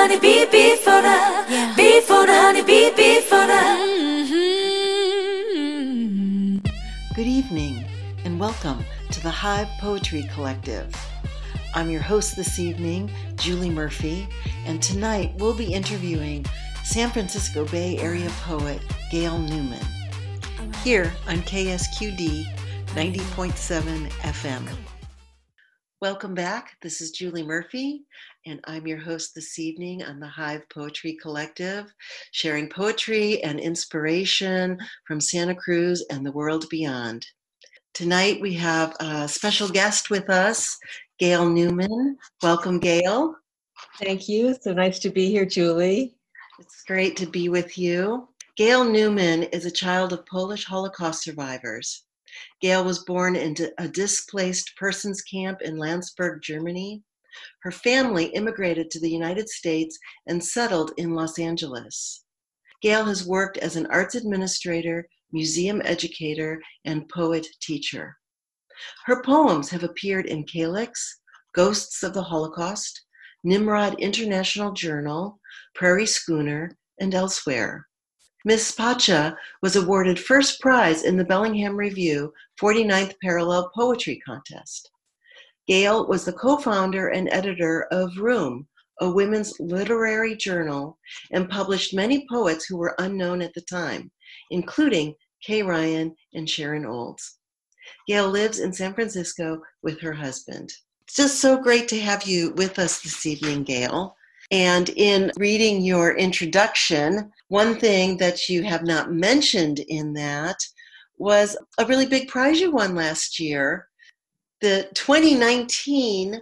honey bee, bee for the, yeah. bee for the honey bee, bee for the. Mm-hmm. Good evening, and welcome to the Hive Poetry Collective. I'm your host this evening, Julie Murphy, and tonight we'll be interviewing San Francisco Bay Area poet Gail Newman. Here on KSQD 90.7 FM. Welcome back. This is Julie Murphy, and I'm your host this evening on the Hive Poetry Collective, sharing poetry and inspiration from Santa Cruz and the world beyond. Tonight we have a special guest with us, Gail Newman. Welcome, Gail. Thank you. So nice to be here, Julie. It's great to be with you. Gail Newman is a child of Polish Holocaust survivors. Gail was born into a displaced persons camp in Landsberg, Germany. Her family immigrated to the United States and settled in Los Angeles. Gail has worked as an arts administrator, museum educator, and poet teacher. Her poems have appeared in Calyx, Ghosts of the Holocaust, Nimrod International Journal, Prairie Schooner, and elsewhere. Miss Pacha was awarded first prize in the Bellingham Review 49th Parallel Poetry Contest. Gail was the co founder and editor of Room, a women's literary journal, and published many poets who were unknown at the time, including Kay Ryan and Sharon Olds. Gail lives in San Francisco with her husband. It's just so great to have you with us this evening, Gail. And in reading your introduction, one thing that you have not mentioned in that was a really big prize you won last year the 2019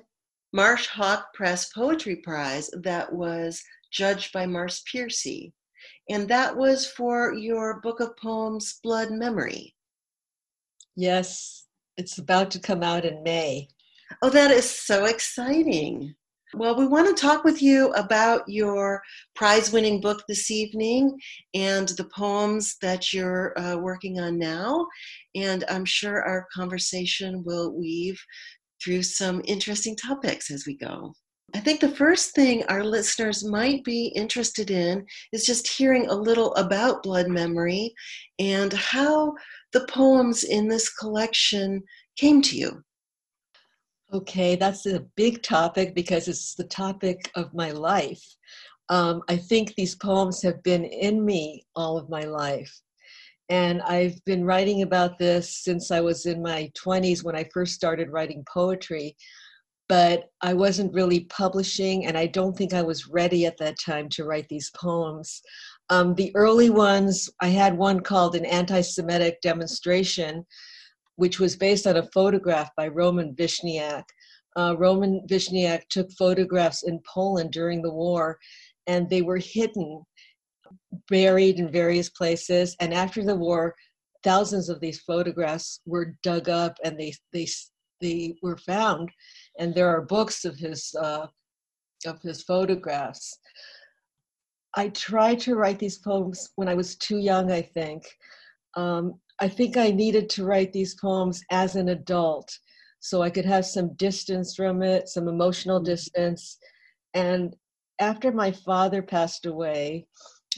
Marsh Hawk Press Poetry Prize that was judged by Marge Piercy. And that was for your book of poems, Blood Memory. Yes, it's about to come out in May. Oh, that is so exciting. Well, we want to talk with you about your prize winning book this evening and the poems that you're uh, working on now. And I'm sure our conversation will weave through some interesting topics as we go. I think the first thing our listeners might be interested in is just hearing a little about Blood Memory and how the poems in this collection came to you. Okay, that's a big topic because it's the topic of my life. Um, I think these poems have been in me all of my life. And I've been writing about this since I was in my 20s when I first started writing poetry. But I wasn't really publishing, and I don't think I was ready at that time to write these poems. Um, the early ones, I had one called An Anti Semitic Demonstration, which was based on a photograph by Roman Vishniac. Uh, Roman Vishniac took photographs in Poland during the war, and they were hidden, buried in various places. And after the war, thousands of these photographs were dug up and they they they were found, and there are books of his uh, of his photographs. I tried to write these poems when I was too young, I think. Um, I think I needed to write these poems as an adult so I could have some distance from it, some emotional mm-hmm. distance. And after my father passed away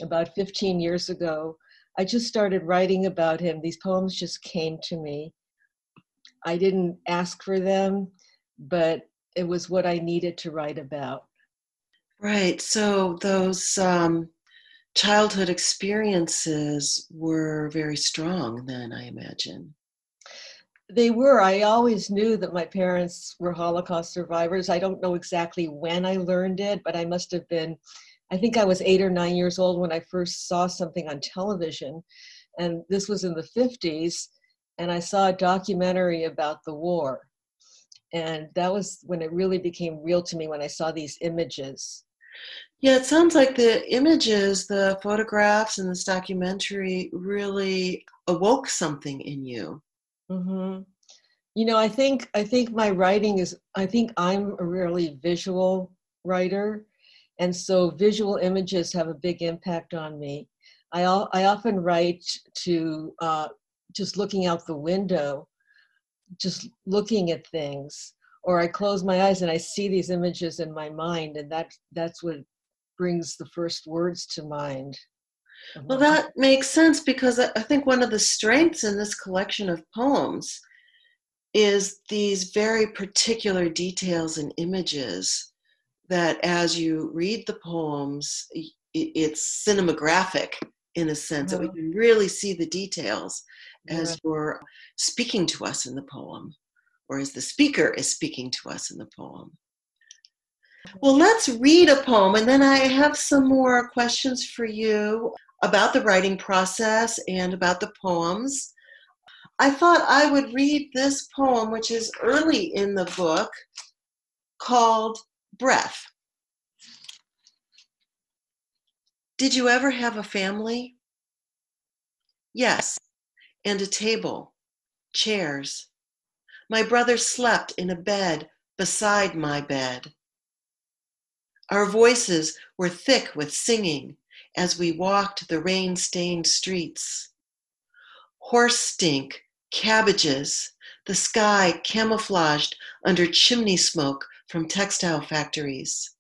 about 15 years ago, I just started writing about him. These poems just came to me. I didn't ask for them, but it was what I needed to write about. Right. So those um, childhood experiences were very strong then, I imagine. They were. I always knew that my parents were Holocaust survivors. I don't know exactly when I learned it, but I must have been, I think I was eight or nine years old when I first saw something on television. And this was in the 50s. And I saw a documentary about the war. And that was when it really became real to me when I saw these images. Yeah, it sounds like the images, the photographs, and this documentary really awoke something in you. Mm-hmm. You know, I think I think my writing is. I think I'm a really visual writer, and so visual images have a big impact on me. I I often write to uh, just looking out the window, just looking at things, or I close my eyes and I see these images in my mind, and that that's what brings the first words to mind. Well, uh-huh. that makes sense because I think one of the strengths in this collection of poems is these very particular details and images that as you read the poems, it's cinematographic in a sense that we uh-huh. can really see the details as you're speaking to us in the poem or as the speaker is speaking to us in the poem. Well, let's read a poem, and then I have some more questions for you about the writing process and about the poems. I thought I would read this poem, which is early in the book, called Breath. Did you ever have a family? Yes, and a table, chairs. My brother slept in a bed beside my bed. Our voices were thick with singing as we walked the rain stained streets. Horse stink, cabbages, the sky camouflaged under chimney smoke from textile factories.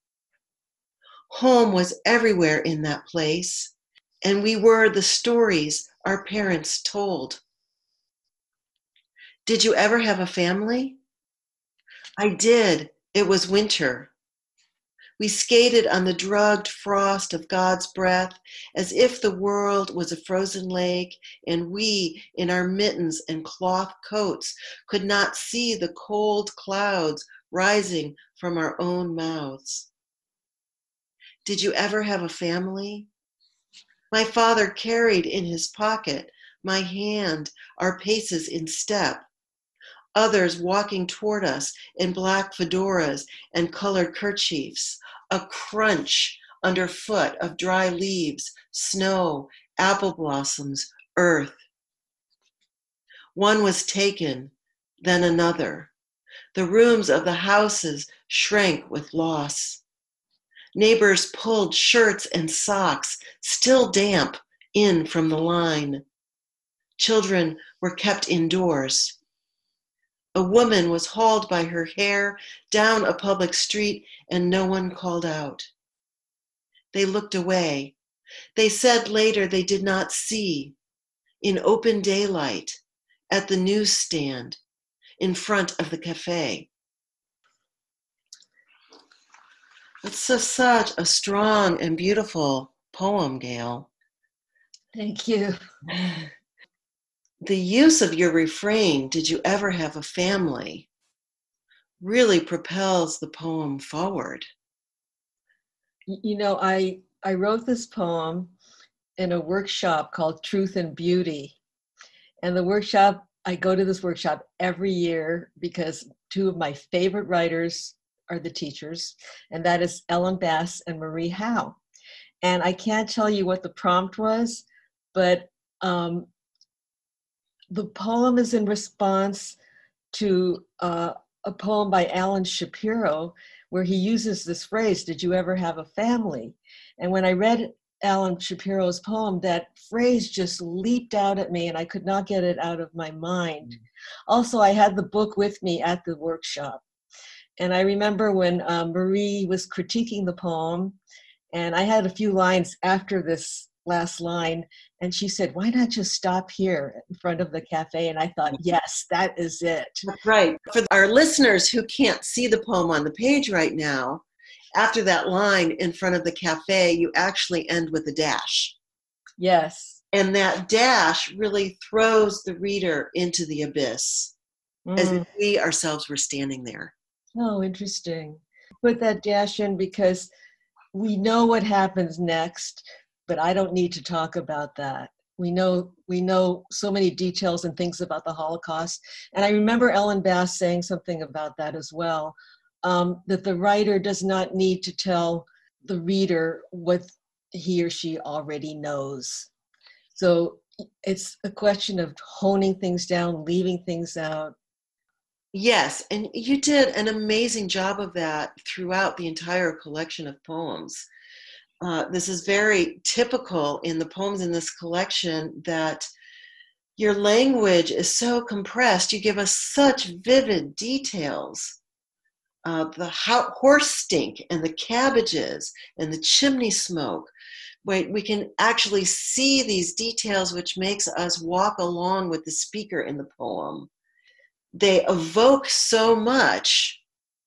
Home was everywhere in that place, and we were the stories our parents told. Did you ever have a family? I did. It was winter. We skated on the drugged frost of God's breath as if the world was a frozen lake and we, in our mittens and cloth coats, could not see the cold clouds rising from our own mouths. Did you ever have a family? My father carried in his pocket my hand, our paces in step. Others walking toward us in black fedoras and colored kerchiefs, a crunch underfoot of dry leaves, snow, apple blossoms, earth. One was taken, then another. The rooms of the houses shrank with loss. Neighbors pulled shirts and socks, still damp, in from the line. Children were kept indoors. A woman was hauled by her hair down a public street and no one called out. They looked away. They said later they did not see. In open daylight, at the newsstand, in front of the cafe. It's such a strong and beautiful poem, Gail. Thank you. The use of your refrain, Did you ever have a family? really propels the poem forward. You know, I, I wrote this poem in a workshop called Truth and Beauty. And the workshop, I go to this workshop every year because two of my favorite writers are the teachers, and that is Ellen Bass and Marie Howe. And I can't tell you what the prompt was, but um, the poem is in response to uh, a poem by Alan Shapiro where he uses this phrase, Did you ever have a family? And when I read Alan Shapiro's poem, that phrase just leaped out at me and I could not get it out of my mind. Mm. Also, I had the book with me at the workshop. And I remember when um, Marie was critiquing the poem, and I had a few lines after this last line, and she said, Why not just stop here in front of the cafe? And I thought, Yes, that is it. Right. For our listeners who can't see the poem on the page right now, after that line in front of the cafe, you actually end with a dash. Yes. And that dash really throws the reader into the abyss mm. as if we ourselves were standing there. Oh, interesting. Put that dash in because we know what happens next, but I don't need to talk about that. We know we know so many details and things about the Holocaust, and I remember Ellen Bass saying something about that as well. Um, that the writer does not need to tell the reader what he or she already knows. So it's a question of honing things down, leaving things out, Yes, and you did an amazing job of that throughout the entire collection of poems. Uh, this is very typical in the poems in this collection that your language is so compressed. You give us such vivid details uh, the ho- horse stink and the cabbages and the chimney smoke. Wait, we can actually see these details, which makes us walk along with the speaker in the poem. They evoke so much,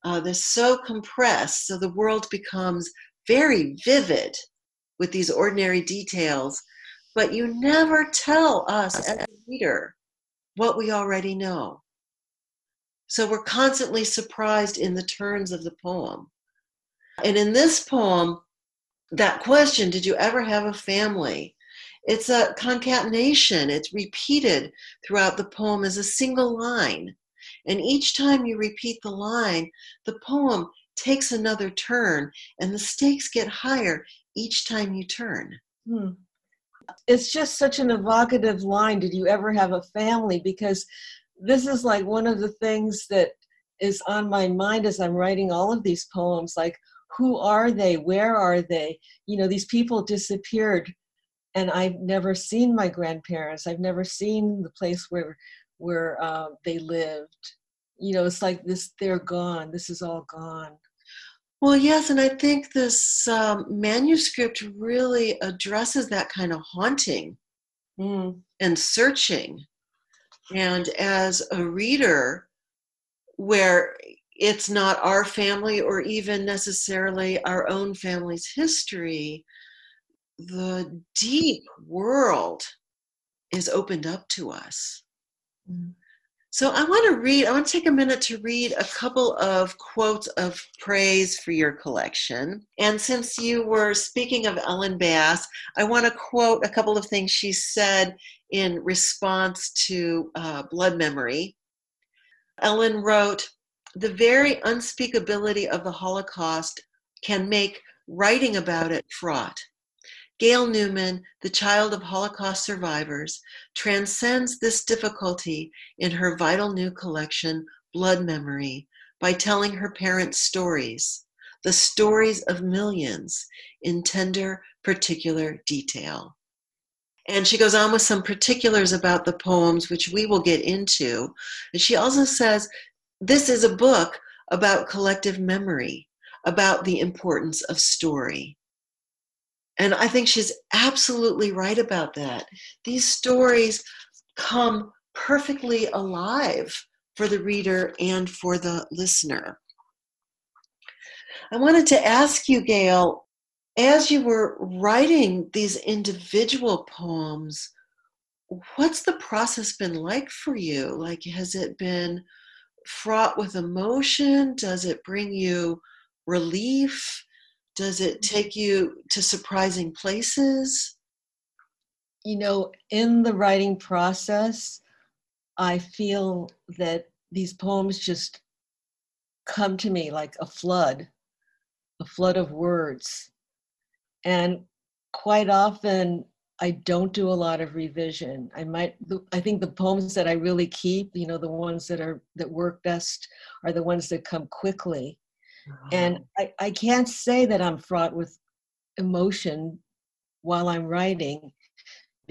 uh, they're so compressed, so the world becomes very vivid with these ordinary details, but you never tell us as a reader what we already know. So we're constantly surprised in the turns of the poem. And in this poem, that question, did you ever have a family? It's a concatenation. It's repeated throughout the poem as a single line. And each time you repeat the line, the poem takes another turn and the stakes get higher each time you turn. Hmm. It's just such an evocative line. Did you ever have a family? Because this is like one of the things that is on my mind as I'm writing all of these poems. Like, who are they? Where are they? You know, these people disappeared, and I've never seen my grandparents. I've never seen the place where where uh, they lived. You know, it's like this. They're gone. This is all gone. Well, yes, and I think this um, manuscript really addresses that kind of haunting Mm. and searching and as a reader, where it's not our family or even necessarily our own family's history, the deep world is opened up to us. Mm. So I want to read, I want to take a minute to read a couple of quotes of praise for your collection. And since you were speaking of Ellen Bass, I want to quote a couple of things she said in response to uh, Blood Memory. Ellen wrote, The very unspeakability of the Holocaust can make writing about it fraught. Gail Newman, the child of Holocaust survivors, transcends this difficulty in her vital new collection, Blood Memory, by telling her parents' stories, the stories of millions, in tender, particular detail. And she goes on with some particulars about the poems, which we will get into. And she also says this is a book about collective memory, about the importance of story. And I think she's absolutely right about that. These stories come perfectly alive for the reader and for the listener. I wanted to ask you, Gail, as you were writing these individual poems, what's the process been like for you? Like, has it been fraught with emotion? Does it bring you relief? Does it mm-hmm. take you to surprising places? You know, in the writing process, I feel that these poems just come to me like a flood, a flood of words. And quite often, I don't do a lot of revision. I might, I think the poems that I really keep, you know, the ones that are that work best are the ones that come quickly. And I, I can't say that I'm fraught with emotion while I'm writing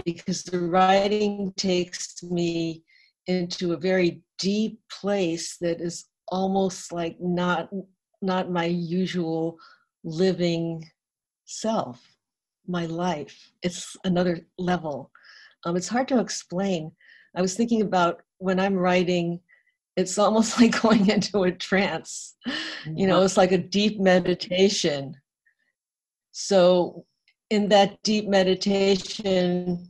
because the writing takes me into a very deep place that is almost like not not my usual living self my life. It's another level. Um, it's hard to explain. I was thinking about when i'm writing it's almost like going into a trance you know it's like a deep meditation. So in that deep meditation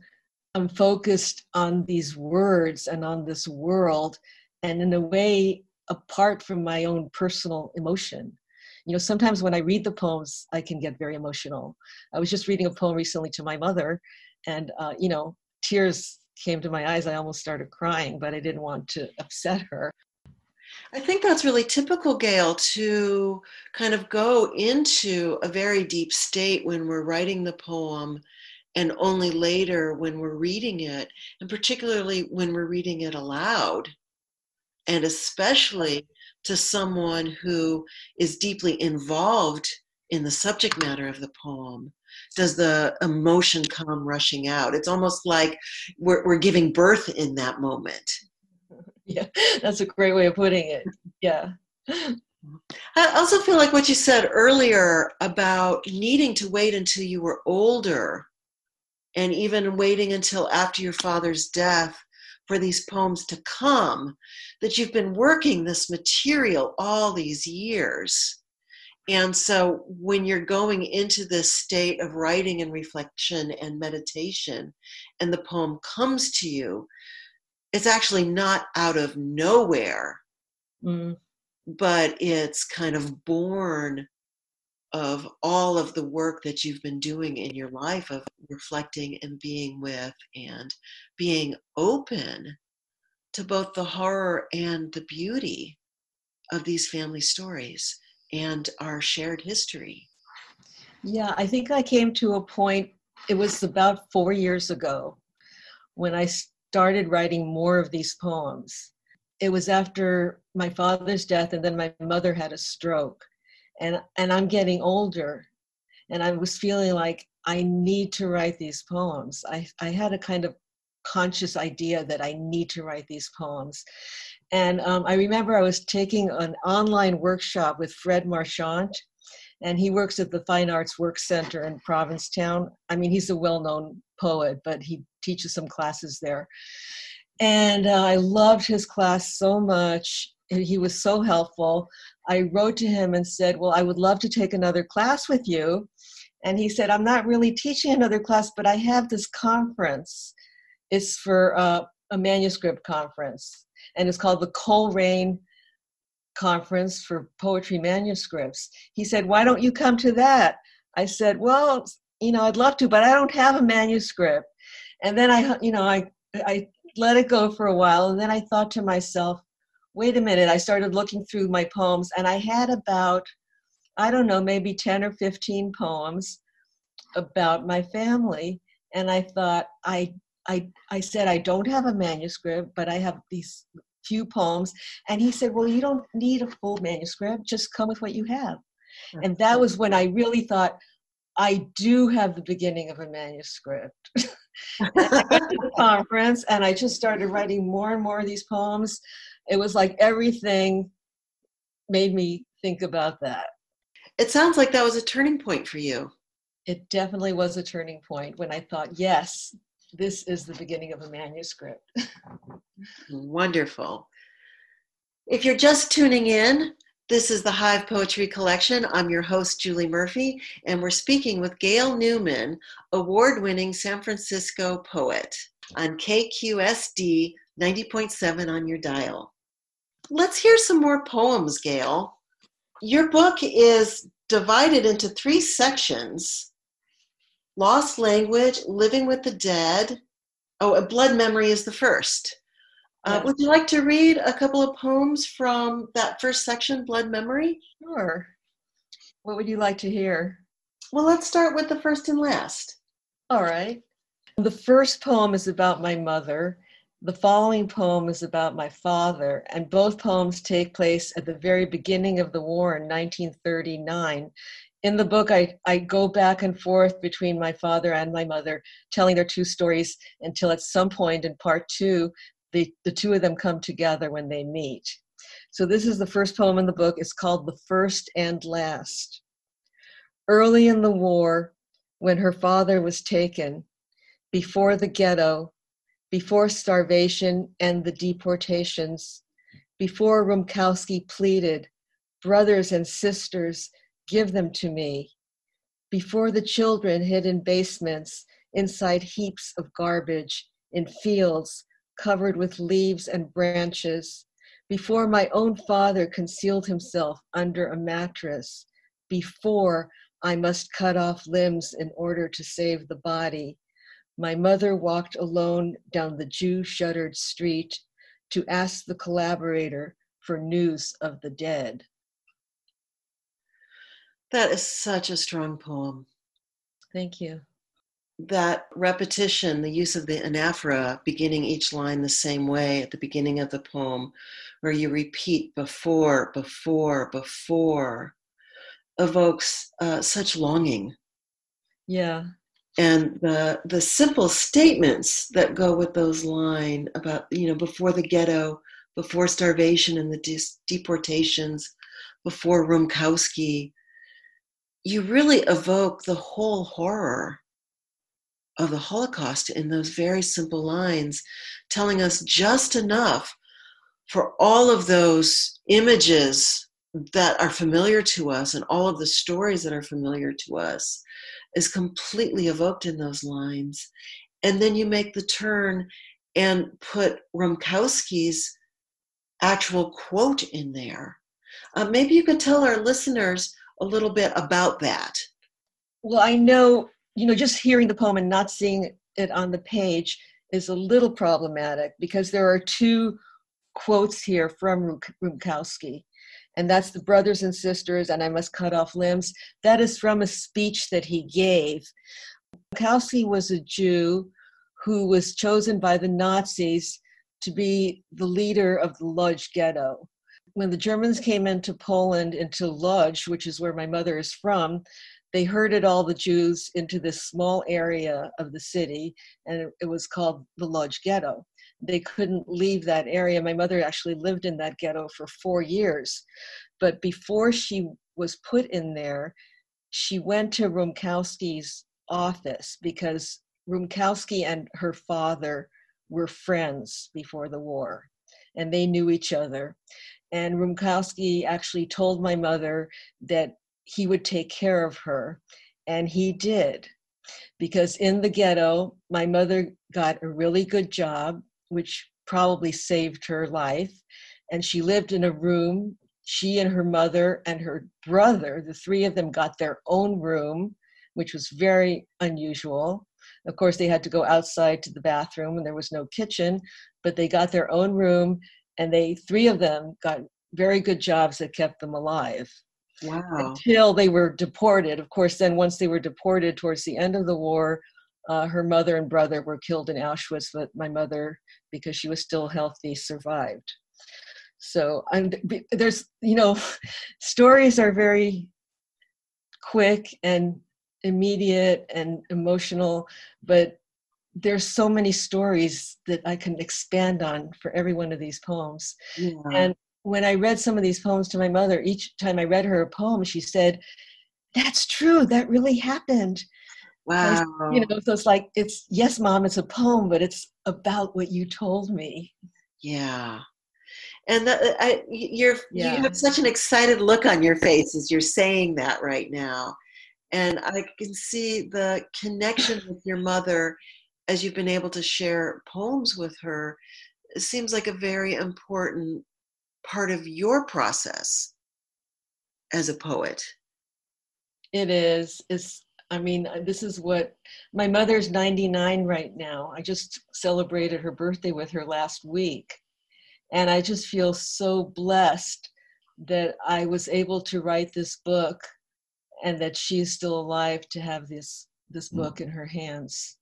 i'm focused on these words and on this world and in a way apart from my own personal emotion. You know sometimes when i read the poems i can get very emotional. I was just reading a poem recently to my mother and uh, you know tears came to my eyes i almost started crying but i didn't want to upset her. I think that's really typical, Gail, to kind of go into a very deep state when we're writing the poem and only later when we're reading it, and particularly when we're reading it aloud, and especially to someone who is deeply involved in the subject matter of the poem. Does the emotion come rushing out? It's almost like we're, we're giving birth in that moment yeah that's a great way of putting it yeah I also feel like what you said earlier about needing to wait until you were older and even waiting until after your father's death for these poems to come, that you've been working this material all these years. And so when you're going into this state of writing and reflection and meditation, and the poem comes to you, it's actually not out of nowhere, Mm. but it's kind of born of all of the work that you've been doing in your life of reflecting and being with and being open to both the horror and the beauty of these family stories and our shared history. Yeah, I think I came to a point, it was about four years ago when I started writing more of these poems. It was after my father's death, and then my mother had a stroke. And, and I'm getting older, and I was feeling like I need to write these poems. I, I had a kind of conscious idea that I need to write these poems. And um, I remember I was taking an online workshop with Fred Marchant, and he works at the Fine Arts Work Center in Provincetown. I mean, he's a well known poet, but he teaches some classes there. And uh, I loved his class so much. He was so helpful. I wrote to him and said, Well, I would love to take another class with you. And he said, I'm not really teaching another class, but I have this conference. It's for uh, a manuscript conference, and it's called the Colrain Conference for Poetry Manuscripts. He said, Why don't you come to that? I said, Well, you know, I'd love to, but I don't have a manuscript. And then I, you know, I, I let it go for a while. And then I thought to myself, wait a minute. I started looking through my poems, and I had about, I don't know, maybe 10 or 15 poems about my family. And I thought, I, I, I said, I don't have a manuscript, but I have these few poems. And he said, Well, you don't need a full manuscript, just come with what you have. And that was when I really thought, I do have the beginning of a manuscript. I went to the conference and I just started writing more and more of these poems. It was like everything made me think about that. It sounds like that was a turning point for you. It definitely was a turning point when I thought, yes, this is the beginning of a manuscript. Wonderful. If you're just tuning in, this is the Hive Poetry Collection. I'm your host, Julie Murphy, and we're speaking with Gail Newman, award winning San Francisco poet, on KQSD 90.7 on your dial. Let's hear some more poems, Gail. Your book is divided into three sections Lost Language, Living with the Dead. Oh, a Blood Memory is the first. Uh, Yes. would you like to read a couple of poems from that first section, Blood Memory? Sure. What would you like to hear? Well, let's start with the first and last. All right. The first poem is about my mother. The following poem is about my father, and both poems take place at the very beginning of the war in 1939. In the book, I, I go back and forth between my father and my mother, telling their two stories until at some point in part two, the, the two of them come together when they meet. So, this is the first poem in the book. It's called The First and Last. Early in the war, when her father was taken, before the ghetto, before starvation and the deportations, before Rumkowski pleaded, brothers and sisters, give them to me, before the children hid in basements, inside heaps of garbage, in fields covered with leaves and branches, before my own father concealed himself under a mattress, before I must cut off limbs in order to save the body. My mother walked alone down the Jew shuttered street to ask the collaborator for news of the dead. That is such a strong poem. Thank you. That repetition, the use of the anaphora, beginning each line the same way at the beginning of the poem, where you repeat before, before, before, evokes uh, such longing. Yeah, And the the simple statements that go with those lines about you know before the ghetto, before starvation and the dis- deportations, before Rumkowski, you really evoke the whole horror of the Holocaust in those very simple lines, telling us just enough for all of those images that are familiar to us and all of the stories that are familiar to us is completely evoked in those lines. And then you make the turn and put Rumkowski's actual quote in there. Uh, maybe you could tell our listeners a little bit about that. Well, I know, you know, just hearing the poem and not seeing it on the page is a little problematic because there are two quotes here from Rumkowski and that's the brothers and sisters, and I must cut off limbs. That is from a speech that he gave. Rumkowski was a Jew who was chosen by the Nazis to be the leader of the Lodz ghetto. When the Germans came into Poland, into Lodz, which is where my mother is from, they herded all the Jews into this small area of the city, and it was called the Lodz ghetto they couldn't leave that area. My mother actually lived in that ghetto for four years. But before she was put in there, she went to Rumkowski's office because Rumkowski and her father were friends before the war and they knew each other. And Rumkowski actually told my mother that he would take care of her, and he did. Because in the ghetto, my mother got a really good job which probably saved her life. And she lived in a room. She and her mother and her brother, the three of them got their own room, which was very unusual. Of course, they had to go outside to the bathroom and there was no kitchen, but they got their own room and they, three of them, got very good jobs that kept them alive. Wow. Until they were deported. Of course, then once they were deported towards the end of the war, uh, her mother and brother were killed in Auschwitz, but my mother, because she was still healthy, survived. So I'm, there's, you know, stories are very quick and immediate and emotional, but there's so many stories that I can expand on for every one of these poems. Yeah. And when I read some of these poems to my mother, each time I read her a poem, she said, That's true, that really happened. Wow. You know, so it's like, it's, yes, mom, it's a poem, but it's about what you told me. Yeah. And the, I, you're, yeah. you have such an excited look on your face as you're saying that right now. And I can see the connection with your mother as you've been able to share poems with her. Seems like a very important part of your process as a poet. It is. It's I mean, uh, this is what my mother's 99 right now. I just celebrated her birthday with her last week. And I just feel so blessed that I was able to write this book and that she's still alive to have this this mm. book in her hands.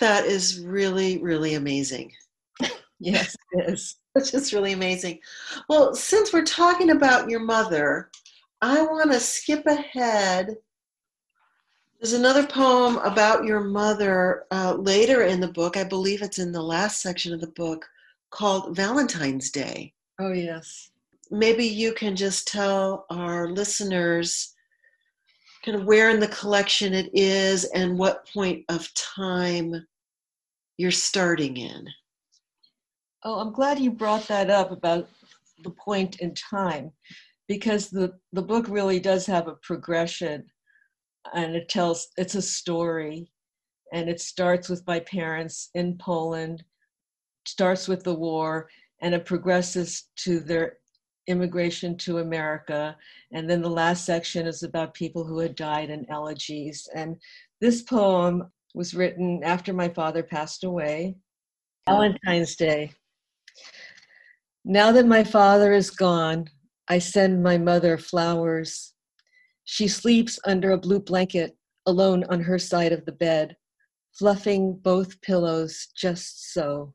That is really, really amazing. yes, it is. It's just really amazing. Well, since we're talking about your mother, I want to skip ahead there's another poem about your mother uh, later in the book. I believe it's in the last section of the book called Valentine's Day. Oh, yes. Maybe you can just tell our listeners kind of where in the collection it is and what point of time you're starting in. Oh, I'm glad you brought that up about the point in time because the, the book really does have a progression and it tells it's a story and it starts with my parents in poland starts with the war and it progresses to their immigration to america. And then the last section is about people who had died in elegies. And this poem was written after my father passed away valentine's day. Now that my father is gone i send my mother flowers. She sleeps under a blue blanket, alone on her side of the bed, fluffing both pillows just so.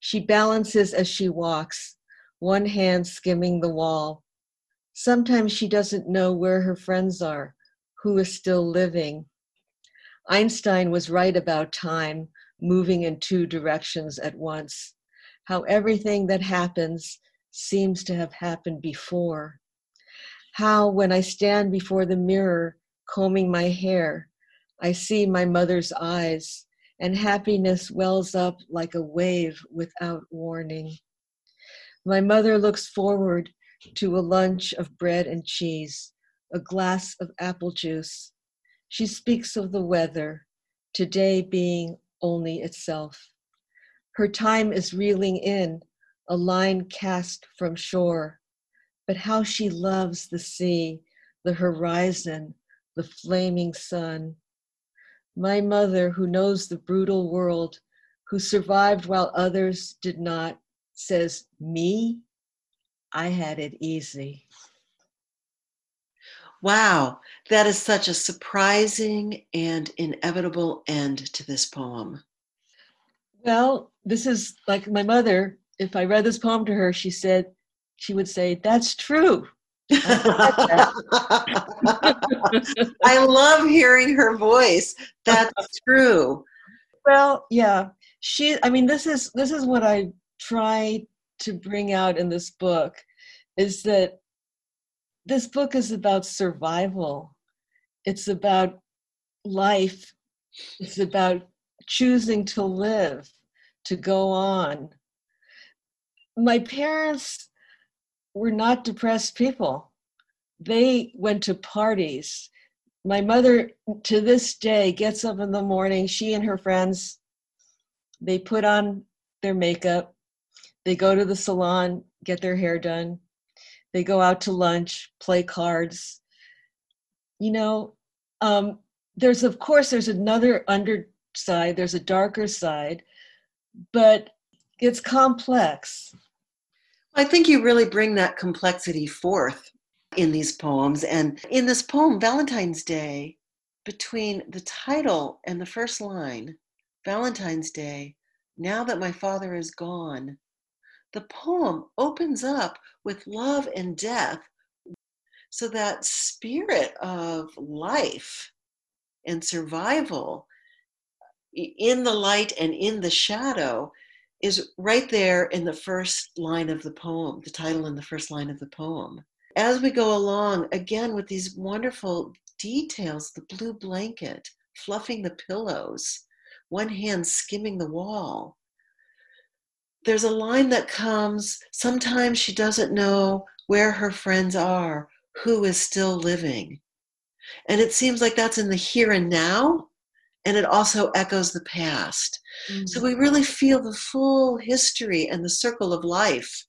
She balances as she walks, one hand skimming the wall. Sometimes she doesn't know where her friends are, who is still living. Einstein was right about time moving in two directions at once, how everything that happens seems to have happened before. How, when I stand before the mirror, combing my hair, I see my mother's eyes, and happiness wells up like a wave without warning. My mother looks forward to a lunch of bread and cheese, a glass of apple juice. She speaks of the weather, today being only itself. Her time is reeling in, a line cast from shore. But how she loves the sea, the horizon, the flaming sun. My mother, who knows the brutal world, who survived while others did not, says, Me? I had it easy. Wow, that is such a surprising and inevitable end to this poem. Well, this is like my mother. If I read this poem to her, she said, she would say, That's true. I love hearing her voice. That's true. Well, yeah. She I mean this is this is what I try to bring out in this book is that this book is about survival. It's about life. It's about choosing to live, to go on. My parents were not depressed people. They went to parties. My mother, to this day, gets up in the morning. She and her friends, they put on their makeup. They go to the salon, get their hair done they go out to lunch, play cards. You know, um, there's of course there's another underside, there's a darker side, but it's complex. I think you really bring that complexity forth in these poems. And in this poem, Valentine's Day, between the title and the first line, Valentine's Day, now that my father is gone, the poem opens up with love and death. So that spirit of life and survival in the light and in the shadow is right there in the first line of the poem, the title in the first line of the poem. As we go along, again with these wonderful details the blue blanket, fluffing the pillows, one hand skimming the wall, there's a line that comes sometimes she doesn't know where her friends are, who is still living. And it seems like that's in the here and now, and it also echoes the past. Mm-hmm. So we really feel the full history and the circle of life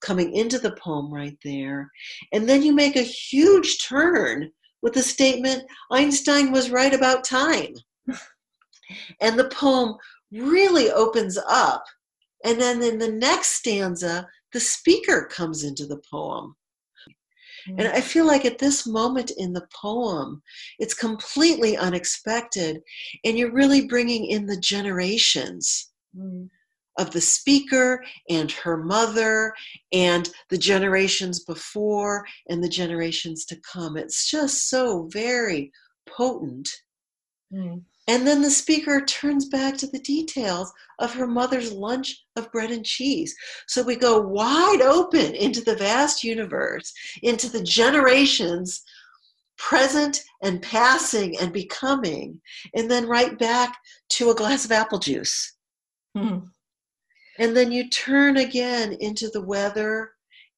coming into the poem right there. And then you make a huge turn with the statement Einstein was right about time. and the poem really opens up and then in the next stanza, the speaker comes into the poem. And I feel like at this moment in the poem, it's completely unexpected, and you're really bringing in the generations mm. of the speaker and her mother, and the generations before and the generations to come. It's just so very potent. Mm. And then the speaker turns back to the details of her mother's lunch of bread and cheese. So we go wide open into the vast universe, into the generations present and passing and becoming, and then right back to a glass of apple juice. Mm-hmm. And then you turn again into the weather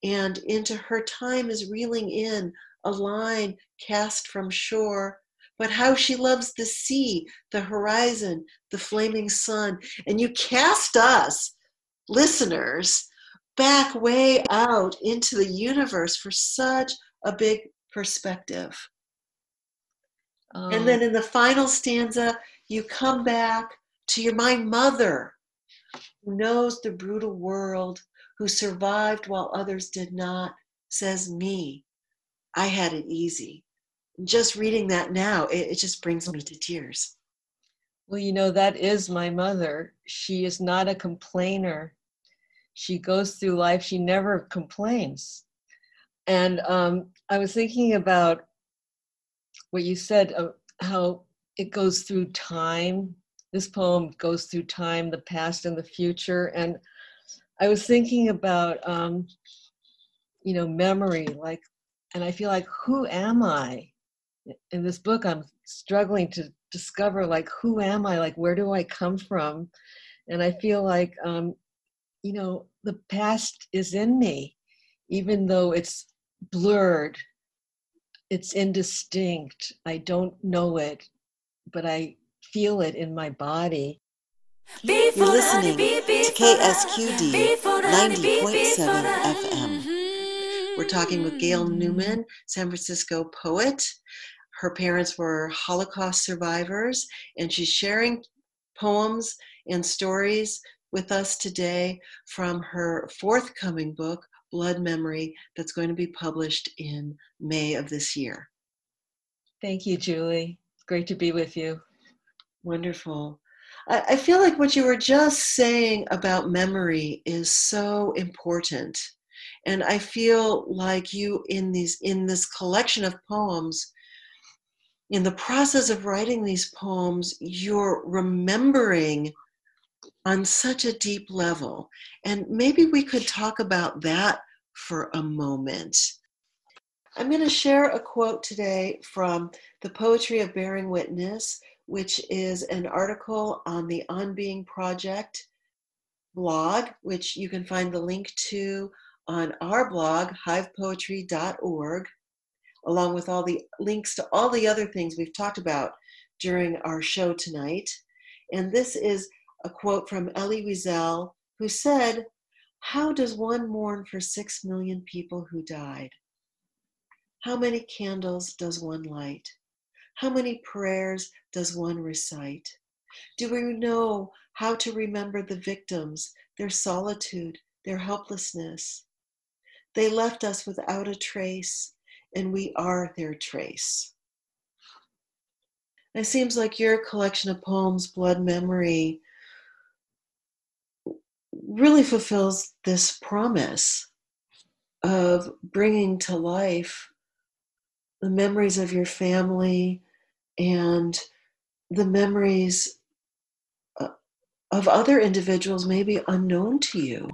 and into her time is reeling in a line cast from shore but how she loves the sea, the horizon, the flaming sun. And you cast us, listeners, back way out into the universe for such a big perspective. And um, then in the final stanza, you come back to your my mother, who knows the brutal world, who survived while others did not, says me. I had it easy just reading that now, it, it just brings me to tears. Well, you know, that is my mother. She is not a complainer. She goes through life, she never complains. And um, I was thinking about what you said, uh, how it goes through time. This poem goes through time, the past and the future. And I was thinking about um, you know, memory, like, and I feel like, who am I? In this book, I'm struggling to discover, like, who am I? Like, where do I come from? And I feel like, um, you know, the past is in me, even though it's blurred, it's indistinct. I don't know it, but I feel it in my body. You're listening to KSQD 90.7 FM. We're talking with Gail hmm. Newman, San Francisco poet. Her parents were Holocaust survivors, and she's sharing poems and stories with us today from her forthcoming book, Blood Memory, that's going to be published in May of this year. Thank you, Julie. It's great to be with you. Wonderful. I feel like what you were just saying about memory is so important. And I feel like you in these in this collection of poems, in the process of writing these poems, you're remembering on such a deep level. And maybe we could talk about that for a moment. I'm going to share a quote today from The Poetry of Bearing Witness which is an article on the On Being Project blog, which you can find the link to on our blog, hivepoetry.org, along with all the links to all the other things we've talked about during our show tonight. And this is a quote from Elie Wiesel, who said, How does one mourn for six million people who died? How many candles does one light? How many prayers does one recite? Do we know how to remember the victims, their solitude, their helplessness? They left us without a trace, and we are their trace. It seems like your collection of poems, Blood Memory, really fulfills this promise of bringing to life the memories of your family and the memories uh, of other individuals, maybe unknown to you,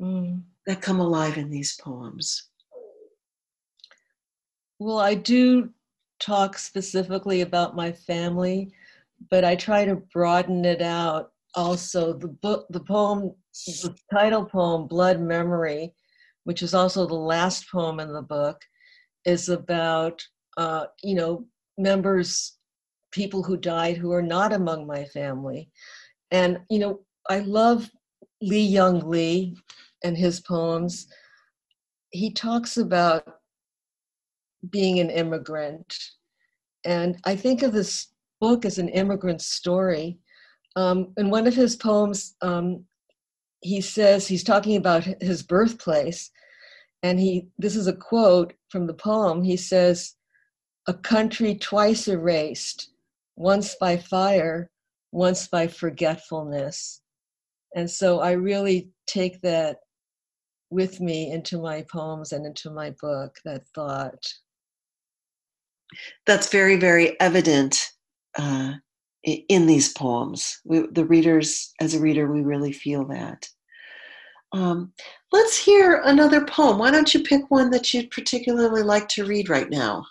mm. That come alive in these poems. Well, I do talk specifically about my family, but I try to broaden it out. Also, the book, the poem, the title poem, Blood Memory, which is also the last poem in the book, is about uh, you know members people who died who are not among my family and you know i love Li Young Lee and his poems he talks about being an immigrant. And i think of this book as an immigrant story. Um, in one of his poems um, he says he's talking about his birthplace. And he this is a quote from the poem. He says a country twice erased once by fire once by forgetfulness. And so i really take that with me into my poems and into my book that thought that's very very evident uh, in these poems we, the readers as a reader we really feel that um, let's hear another poem. Why don't you pick one that you'd particularly like to read right now?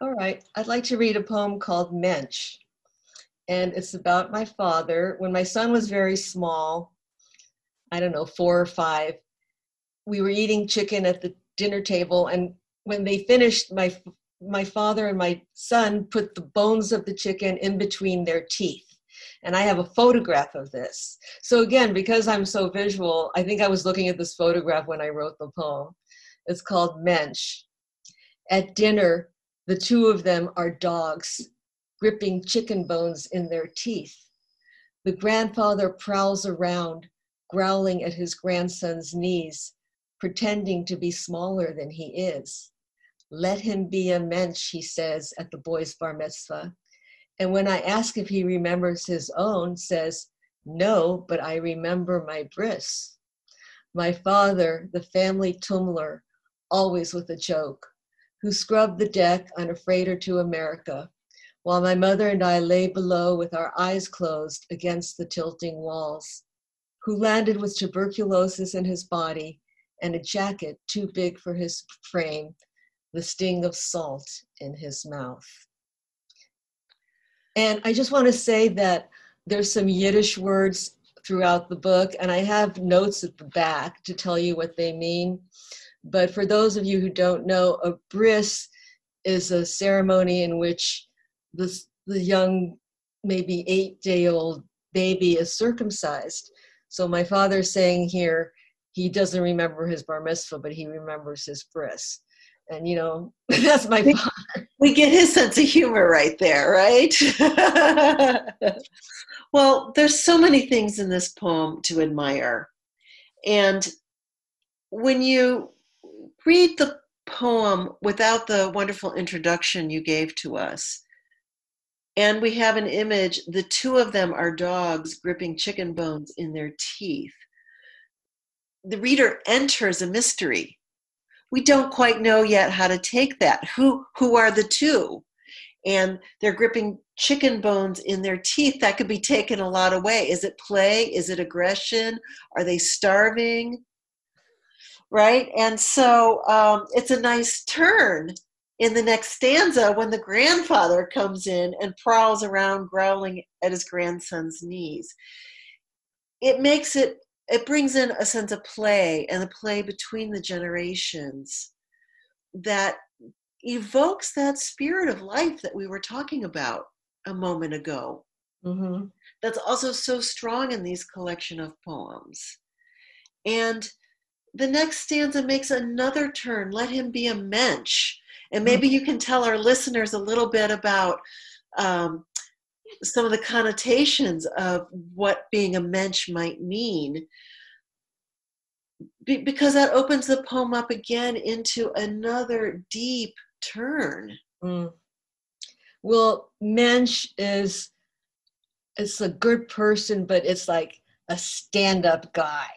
All right. I'd like to read a poem called Mensch. And it's about my father. When my son was very small, I don't know, four or five, we were eating chicken at the dinner table. And when they finished, my, my father and my son put the bones of the chicken in between their teeth and I have a photograph of this. So again, because I'm so visual, I think I was looking at this photograph when I wrote the poem. It's called Mensch. At dinner, the two of them are dogs, gripping chicken bones in their teeth. The grandfather prowls around, growling at his grandson's knees, pretending to be smaller than he is. Let him be a mensch, he says at the boy's bar mitzvah. And when I ask if he remembers his own, says, no, but I remember my bris. My father, the family tumler, always with a joke, who scrubbed the deck on a freighter to America, while my mother and I lay below with our eyes closed against the tilting walls, who landed with tuberculosis in his body and a jacket too big for his frame, the sting of salt in his mouth. And I just want to say that there's some Yiddish words throughout the book, and I have notes at the back to tell you what they mean. But for those of you who don't know, a bris is a ceremony in which the, the young, maybe eight day old baby is circumcised. So my father's saying here, he doesn't remember his bar mitzvah, but he remembers his bris. And you know, that's my. We get his sense of humor right there, right? well, there's so many things in this poem to admire. And when you read the poem without the wonderful introduction you gave to us, and we have an image, the two of them are dogs gripping chicken bones in their teeth. The reader enters a mystery we don't quite know yet how to take that. Who who are the two? And they're gripping chicken bones in their teeth. That could be taken a lot of way. Is it play? Is it aggression? Are they starving? Right? And so um, it's a nice turn in the next stanza when the grandfather comes in and prowls around growling at his grandson's knees. It makes it it brings in a sense of play and the play between the generations that evokes that spirit of life that we were talking about a moment ago. Mm-hmm. That's also so strong in these collection of poems. And the next stanza makes another turn. Let him be a mensch. And maybe mm-hmm. you can tell our listeners a little bit about um, some of the connotations of what being a mensch might mean. Be- because that opens the poem up again into another deep turn. Mm. well mensch is it's a good person but it's like a stand-up guy.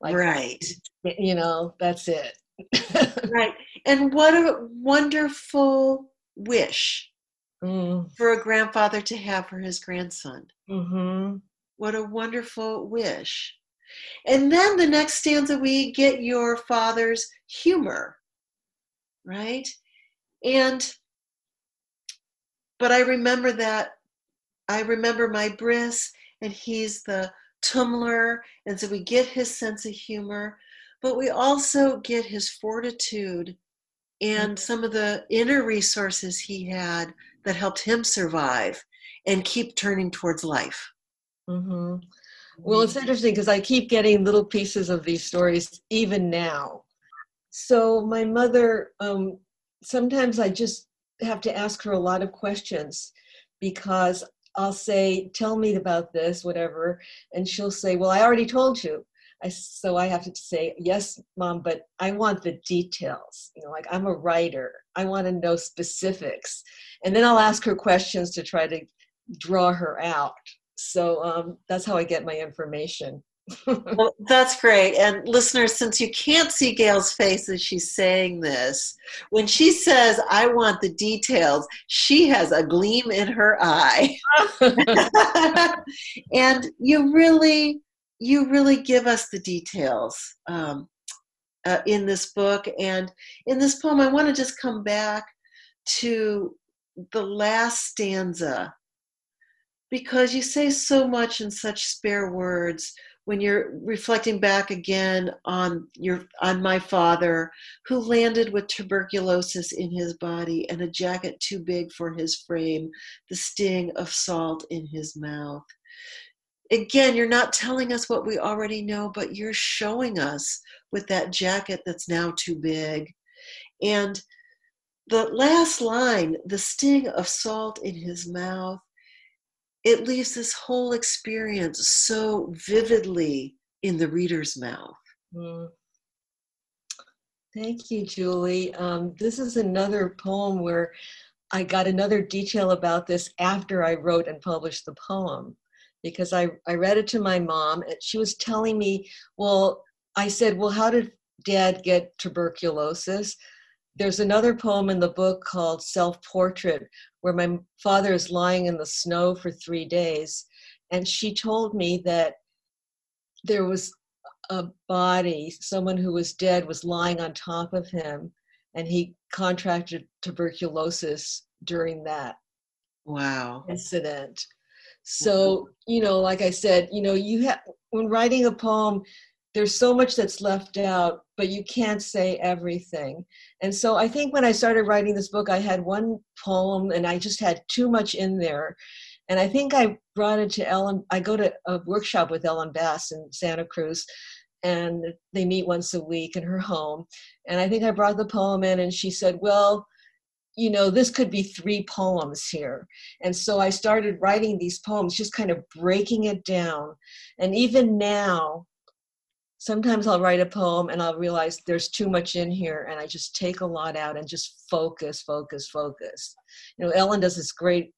Like, right. you know that's it. Right. And what a wonderful wish mm. for a grandfather to have for his grandson. Mm-hmm. What a wonderful wish. And then the next stanza, we get your father's humor, right? And, but I remember that, I remember my bris, and he's the tumler, and so we get his sense of humor, but we also get his fortitude and mm. some of the inner resources he had that helped him survive and keep turning towards life. Mm-hmm. Well, it's interesting because I keep getting little pieces of these stories even now. So, my mother, um, sometimes I just have to ask her a lot of questions because I'll say, Tell me about this, whatever. And she'll say, Well, I already told you. I, so I have to say, yes, mom, but I want the details. You know, like I'm a writer. I want to know specifics. And then I'll ask her questions to try to draw her out. So um, that's how I get my information. well, that's great. And listeners, since you can't see Gail's face as she's saying this, when she says, I want the details, she has a gleam in her eye. and you really you really give us the details um, uh, in this book. And in this poem, I want to just come back to the last stanza because you say so much in such spare words when you're reflecting back again on your on my father who landed with tuberculosis in his body and a jacket too big for his frame the sting of salt in his mouth again, you're not telling us what we already know, but you're showing us with that jacket that's now too big. And the last line, the sting of salt in his mouth, it leaves this whole experience so vividly in the reader's mouth. Mm. Thank you, Julie. Um, this is another poem where I got another detail about this after I wrote and published the poem because I, I read it to my mom and she was telling me, well, I said, well, how did dad get tuberculosis? There's another poem in the book called Self Portrait where my father is lying in the snow for three days. And she told me that there was a body, someone who was dead was lying on top of him, and he contracted tuberculosis during that Wow. incident. So, you know, like I said, you know, you have when writing a poem, there's so much that's left out, but you can't say everything. And so I think when I started writing this book, I had one poem and I just had too much in there. And I think I brought it to Ellen. I go to a workshop with Ellen Bass in Santa Cruz, and they meet once a week in her home. And I think I brought the poem in, and she said, Well, you know, this could be three poems here. And so I started writing these poems, just kind of breaking it down. And even now, sometimes I'll write a poem and I'll realize there's too much in here, and I just take a lot out and just focus, focus, focus. You know, Ellen does this great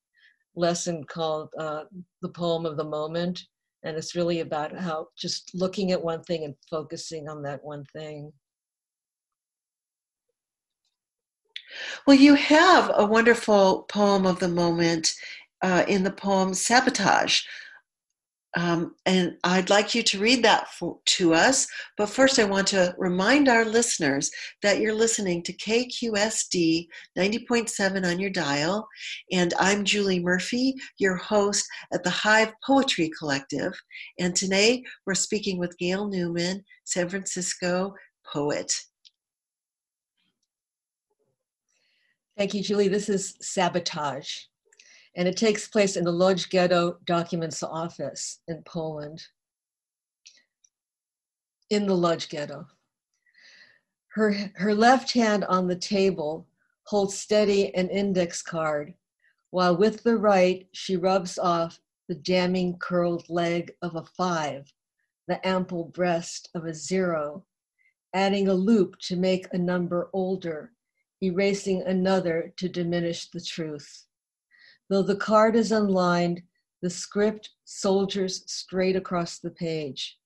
lesson called uh, The Poem of the Moment. And it's really about how just looking at one thing and focusing on that one thing. Well, you have a wonderful poem of the moment uh, in the poem Sabotage. Um, and I'd like you to read that for, to us. But first, I want to remind our listeners that you're listening to KSQD 90.7 on your dial. And I'm Julie Murphy, your host at the Hive Poetry Collective. And today we're speaking with Gail Newman, San Francisco poet. Thank you, Julie. This is Sabotage, and it takes place in the Lodz Ghetto Documents Office in Poland. In the Lodz Ghetto. Her, her left hand on the table holds steady an index card, while with the right she rubs off the damning curled leg of a five, the ample breast of a zero, adding a loop to make a number older erasing another to diminish the truth. Though the card is unlined, the script soldiers straight across the page.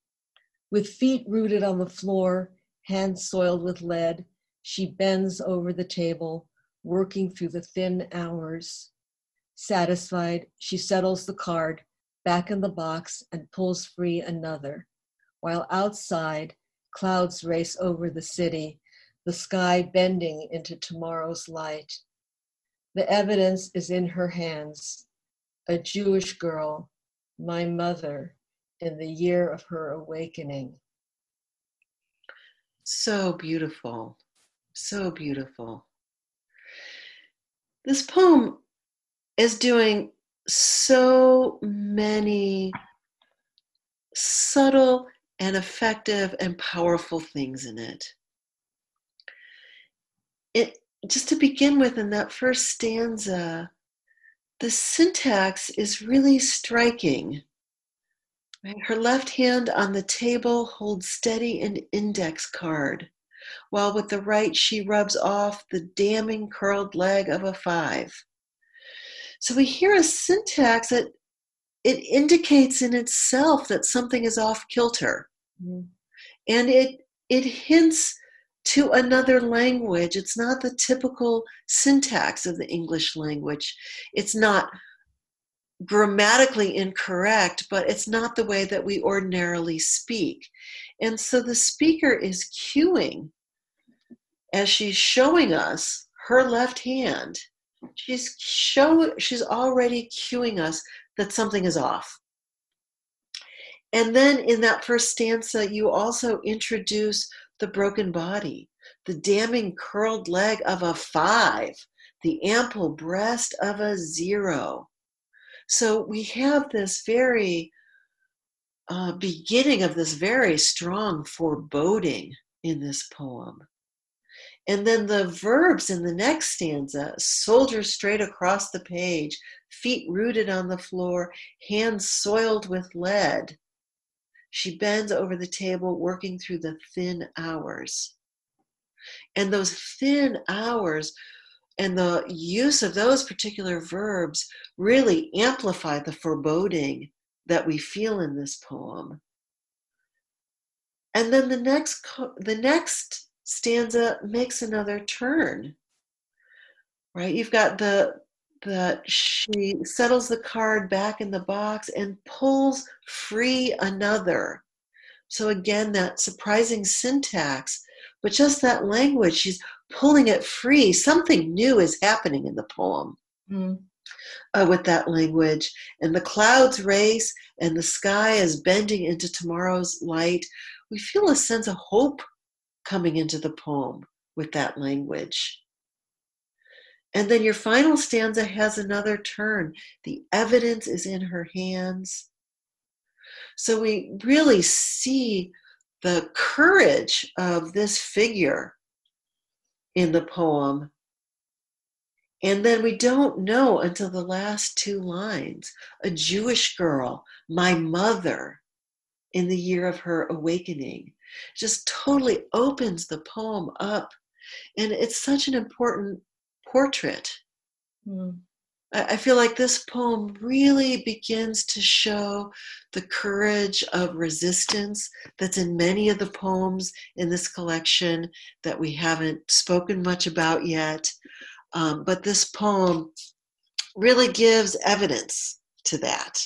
With feet rooted on the floor, hands soiled with lead, she bends over the table, working through the thin hours. Satisfied, she settles the card back in the box and pulls free another, while outside, clouds race over the city the sky bending into tomorrow's light. The evidence is in her hands. A Jewish girl, my mother, in the year of her awakening. So beautiful. So beautiful. This poem is doing so many subtle and effective and powerful things in it it just to begin with in that first stanza the syntax is really striking right? her left hand on the table holds steady an index card while with the right she rubs off the damning curled leg of a five so we hear a syntax that it indicates in itself that something is off kilter mm-hmm. and it it hints to another language. It's not the typical syntax of the English language. It's not grammatically incorrect, but it's not the way that we ordinarily speak. And so the speaker is cueing as she's showing us her left hand. She's show she's already cueing us that something is off. And then in that first stanza, you also introduce the broken body, the damning curled leg of a five, the ample breast of a zero. So we have this very uh, beginning of this very strong foreboding in this poem. And then the verbs in the next stanza soldier straight across the page, feet rooted on the floor, hands soiled with lead. She bends over the table, working through the thin hours. And those thin hours and the use of those particular verbs really amplify the foreboding that we feel in this poem. And then the next the next stanza makes another turn. Right? You've got the that she settles the card back in the box and pulls free another, So, again, that surprising syntax, but just that language, she's pulling it free. Something new is happening in the poem. Mm. Uh, with that language, and the clouds race, and the sky is bending into tomorrow's light. We feel a sense of hope coming into the poem with that language. And then your final stanza has another turn. The evidence is in her hands. So we really see the courage of this figure in the poem. And then we don't know until the last two lines a Jewish girl, my mother, in the year of her awakening, just totally opens the poem up. And it's such an important portrait. Mm. I feel like this poem really begins to show the courage of resistance that's in many of the poems in this collection that we haven't spoken much about yet. Um, but this poem really gives evidence to that.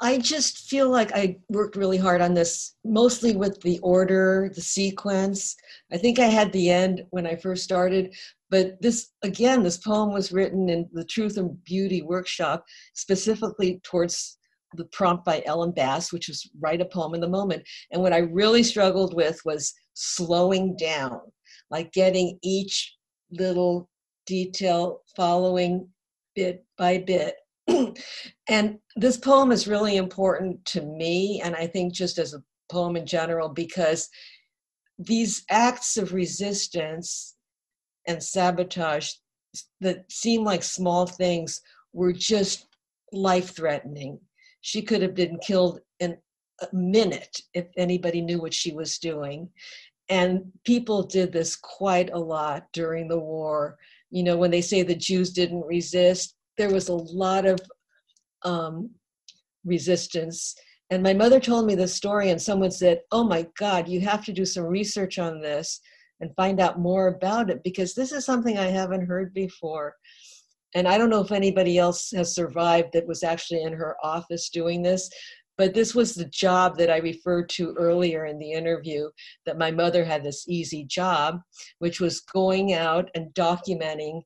I just feel like I worked really hard on this, mostly with the order, the sequence. I think I had the end when I first started, but this, again, this poem was written in the Truth and Beauty workshop specifically towards the prompt by Ellen Bass, which was write a poem in the moment. And what I really struggled with was slowing down, like getting each little detail following bit by bit. and this poem is really important to me, and I think just as a poem in general, because these acts of resistance and sabotage that seemed like small things were just life threatening. She could have been killed in a minute if anybody knew what she was doing. And people did this quite a lot during the war. You know, when they say the Jews didn't resist, there was a lot of um, resistance. And my mother told me this story, and someone said, Oh my God, you have to do some research on this and find out more about it because this is something I haven't heard before. And I don't know if anybody else has survived that was actually in her office doing this, but this was the job that I referred to earlier in the interview that my mother had this easy job, which was going out and documenting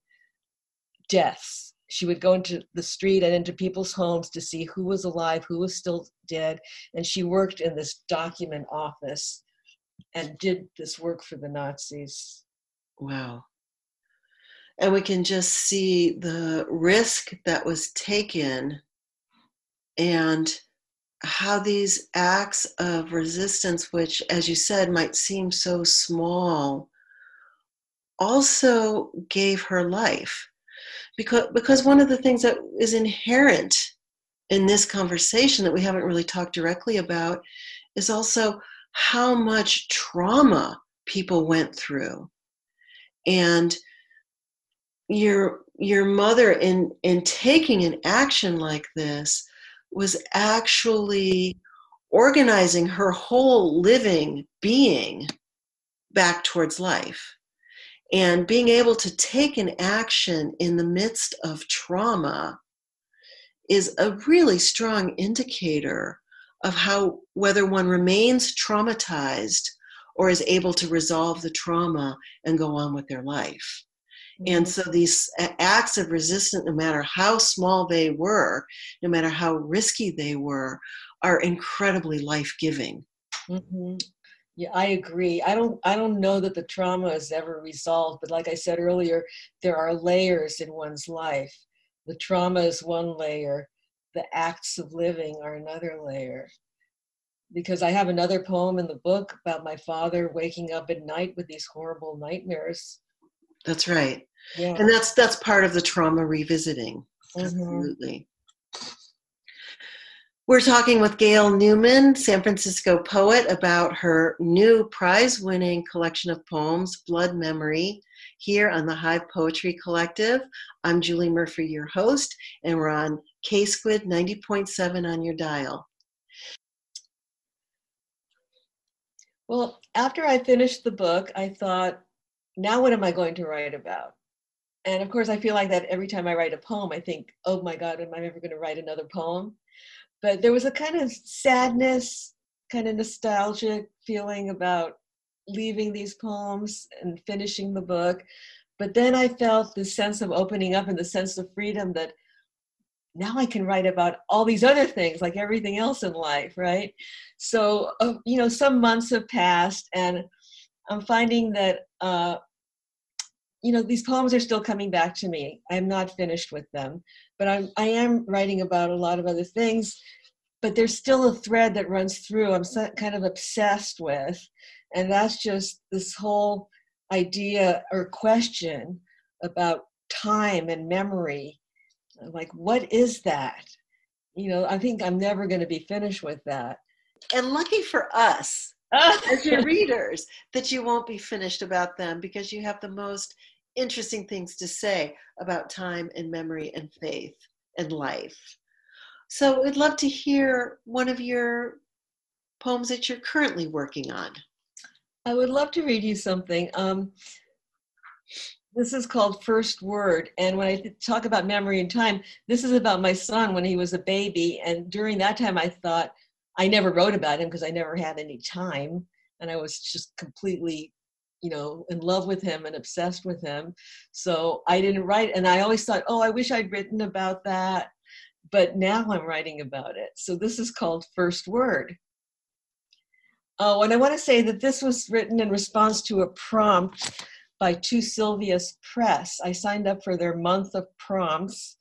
deaths. She would go into the street and into people's homes to see who was alive, who was still dead, and she worked in this document office and did this work for the Nazis. Wow. And we can just see the risk that was taken and how these acts of resistance, which, as you said, might seem so small, also gave her life. Because, because one of the things that is inherent in this conversation that we haven't really talked directly about is also how much trauma people went through. And your your mother in in taking an action like this was actually organizing her whole living being back towards life. And being able to take an action in the midst of trauma is a really strong indicator of how whether one remains traumatized or is able to resolve the trauma and go on with their life. Mm-hmm. And so these acts of resistance, no matter how small they were, no matter how risky they were, are incredibly life giving. Mm-hmm. Yeah, I agree. I don't I don't know that the trauma is ever resolved, but like I said earlier, there are layers in one's life. The trauma is one layer, the acts of living are another layer. Because I have another poem in the book about my father waking up at night with these horrible nightmares. That's right. Yeah. And that's that's part of the trauma revisiting. Mm-hmm. Absolutely. We're talking with Gail Newman, San Francisco poet, about her new prize winning collection of poems, Blood Memory, here on the Hive Poetry Collective. I'm Julie Murphy, your host, and we're on K Squid 90.7 on your dial. Well, after I finished the book, I thought, now what am I going to write about? And of course, I feel like that every time I write a poem, I think, oh my God, am I ever going to write another poem? But there was a kind of sadness kind of nostalgic feeling about leaving these poems and finishing the book. But then I felt the sense of opening up and the sense of freedom that now I can write about all these other things, like everything else in life, right? So, uh, you know, some months have passed, and I'm finding that, uh, you know, these poems are still coming back to me. I'm not finished with them, but I'm, I am writing about a lot of other things. But there's still a thread that runs through. I'm so, kind of obsessed with, and that's just this whole idea or question about time and memory. Like, what is that? You know, I think I'm never going to be finished with that. And lucky for us, as your readers, that you won't be finished about them because you have the most interesting things to say about time and memory and faith and life. So we'd love to hear one of your poems that you're currently working on. I would love to read you something. Um, this is called First Word. And when I talk about memory and time, this is about my son when he was a baby. And during that time, I thought, I never wrote about him because I never had any time. And I was just completely, you know, in love with him and obsessed with him. So I didn't write. And I always thought, oh, I wish I'd written about that. But now I'm writing about it. So this is called First Word. Oh, and I want to say that this was written in response to a prompt by Two Sylvias Press. I signed up for their month of prompts,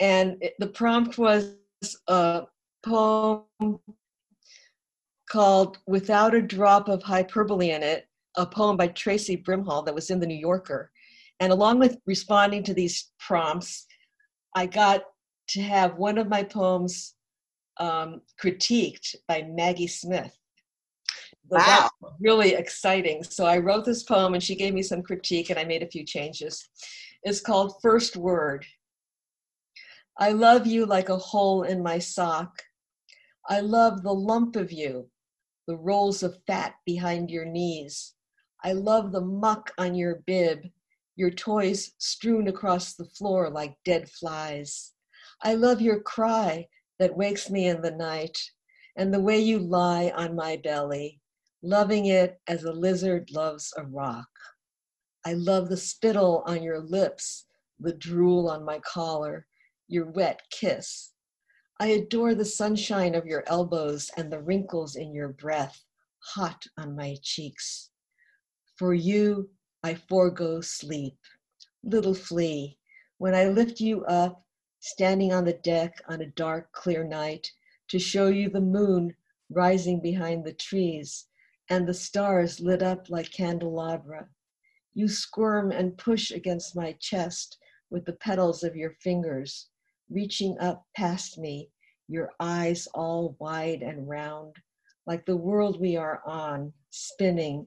and it, the prompt was a poem called Without a Drop of Hyperbole in It, a poem by Traci Brimhall that was in the New Yorker. And along with responding to these prompts, I got to have one of my poems um, critiqued by Maggie Smith. Wow. really exciting. So I wrote this poem and she gave me some critique and I made a few changes. It's called First Word. I love you like a hole in my sock. I love the lump of you, the rolls of fat behind your knees. I love the muck on your bib, your toys strewn across the floor like dead flies. I love your cry that wakes me in the night and the way you lie on my belly, loving it as a lizard loves a rock. I love the spittle on your lips, the drool on my collar, your wet kiss. I adore the sunshine of your elbows and the wrinkles in your breath, hot on my cheeks. For you, I forego sleep. Little flea, when I lift you up, standing on the deck on a dark, clear night, to show you the moon rising behind the trees and the stars lit up like candelabra. You squirm and push against my chest with the petals of your fingers, reaching up past me, your eyes all wide and round, like the world we are on, spinning,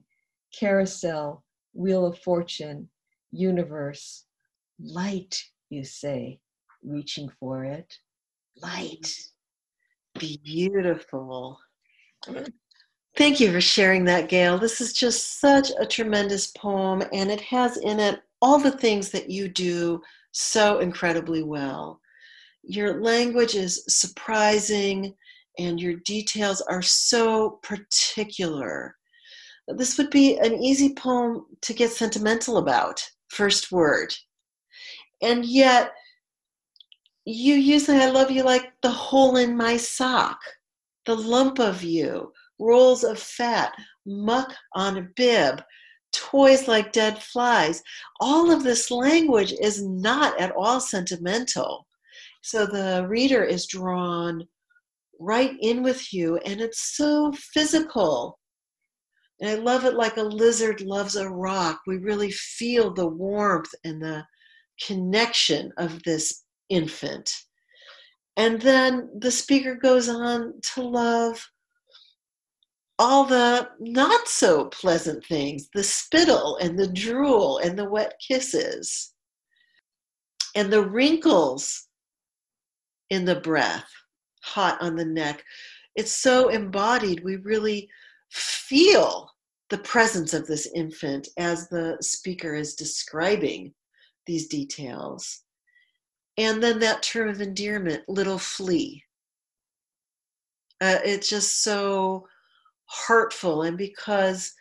carousel, wheel of fortune, universe. Light, you say, reaching for it. Light. Beautiful. Thank you for sharing that, Gail. This is just such a tremendous poem, and it has in it all the things that you do so incredibly well. Your language is surprising, and your details are so particular. This would be an easy poem to get sentimental about, first word. And yet, you use the I love you like the hole in my sock, the lump of you, rolls of fat, muck on a bib, toys like dead flies. All of this language is not at all sentimental. So the reader is drawn right in with you, and it's so physical. And I love it like a lizard loves a rock. We really feel the warmth and the connection of this infant. And then the speaker goes on to love all the not so pleasant things the spittle and the drool and the wet kisses and the wrinkles in the breath, hot on the neck. It's so embodied, we really feel the presence of this infant as the speaker is describing these details. And then that term of endearment, little flea. Uh, it's just so heartful and because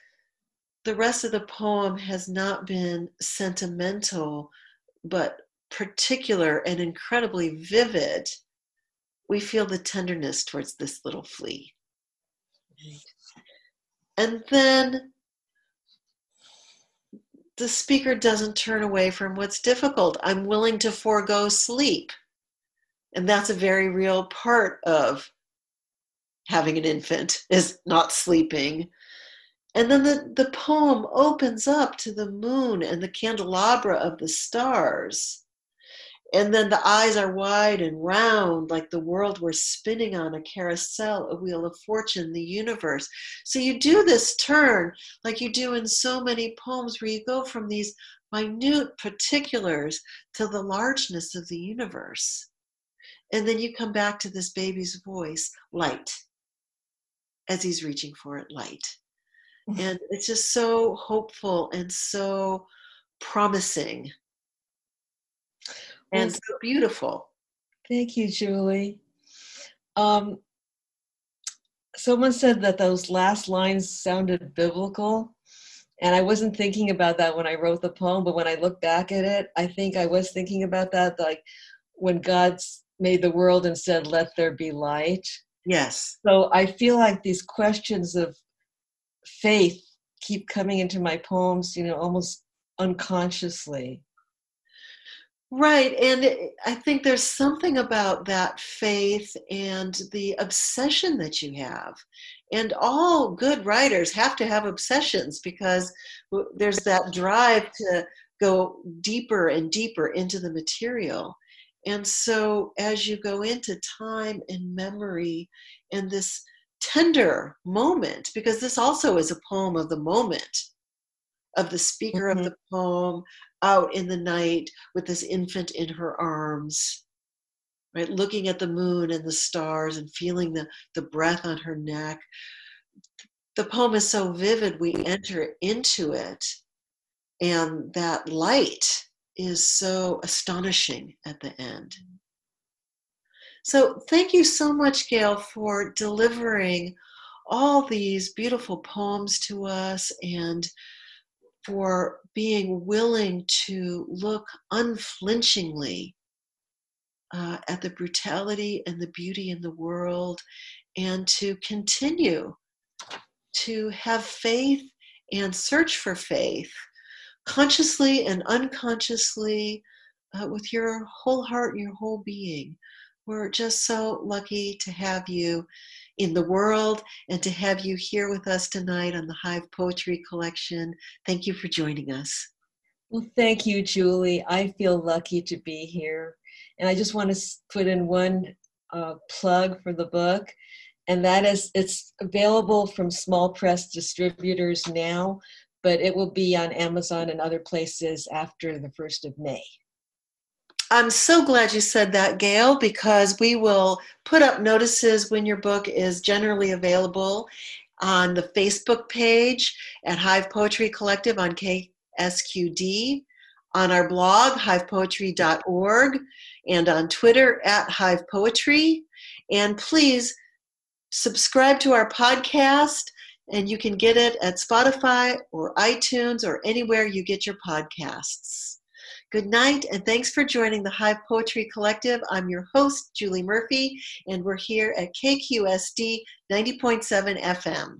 the rest of the poem has not been sentimental but particular and incredibly vivid, we feel the tenderness towards this little flea. And then the speaker doesn't turn away from what's difficult. I'm willing to forego sleep. And that's a very real part of having an infant is not sleeping. And then the, the poem opens up to the moon and the candelabra of the stars. And then the eyes are wide and round like the world we're spinning on a carousel a wheel of fortune the universe. So you do this turn like you do in so many poems where you go from these minute particulars to the largeness of the universe. And then you come back to this baby's voice light as he's reaching for it light and it's just so hopeful and so promising and so beautiful. Thank you, Julie. Um, someone said that those last lines sounded biblical. And I wasn't thinking about that when I wrote the poem, but when I look back at it, I think I was thinking about that, like when God made the world and said, Let there be light. Yes. So I feel like these questions of faith keep coming into my poems, you know, almost unconsciously. Right. And I think there's something about that faith and the obsession that you have. And all good writers have to have obsessions because there's that drive to go deeper and deeper into the material. And so as you go into time and memory and this tender moment, because this also is a poem of the moment of the speaker mm-hmm. of the poem, out in the night with this infant in her arms right looking at the moon and the stars and feeling the, the breath on her neck the poem is so vivid we enter into it and that light is so astonishing at the end. So thank you so much gail for delivering all these beautiful poems to us and for being willing to look unflinchingly uh, at the brutality and the beauty in the world and to continue to have faith and search for faith consciously and unconsciously uh, with your whole heart and your whole being. We're just so lucky to have you in the world and to have you here with us tonight on the Hive Poetry Collection. Thank you for joining us. Well, thank you, Julie. I feel lucky to be here. And I just want to put in one uh, plug for the book, and that is it's available from small press distributors now, but it will be on Amazon and other places after the 1st of May. I'm so glad you said that, Gail, because we will put up notices when your book is generally available on the Facebook page at Hive Poetry Collective on KSQD, on our blog, hivepoetry.org, and on Twitter at Hive Poetry. And please subscribe to our podcast, and you can get it at Spotify or iTunes or anywhere you get your podcasts. Good night, and thanks for joining the Hive Poetry Collective. I'm your host, Julie Murphy, and we're here at KSQD 90.7 FM.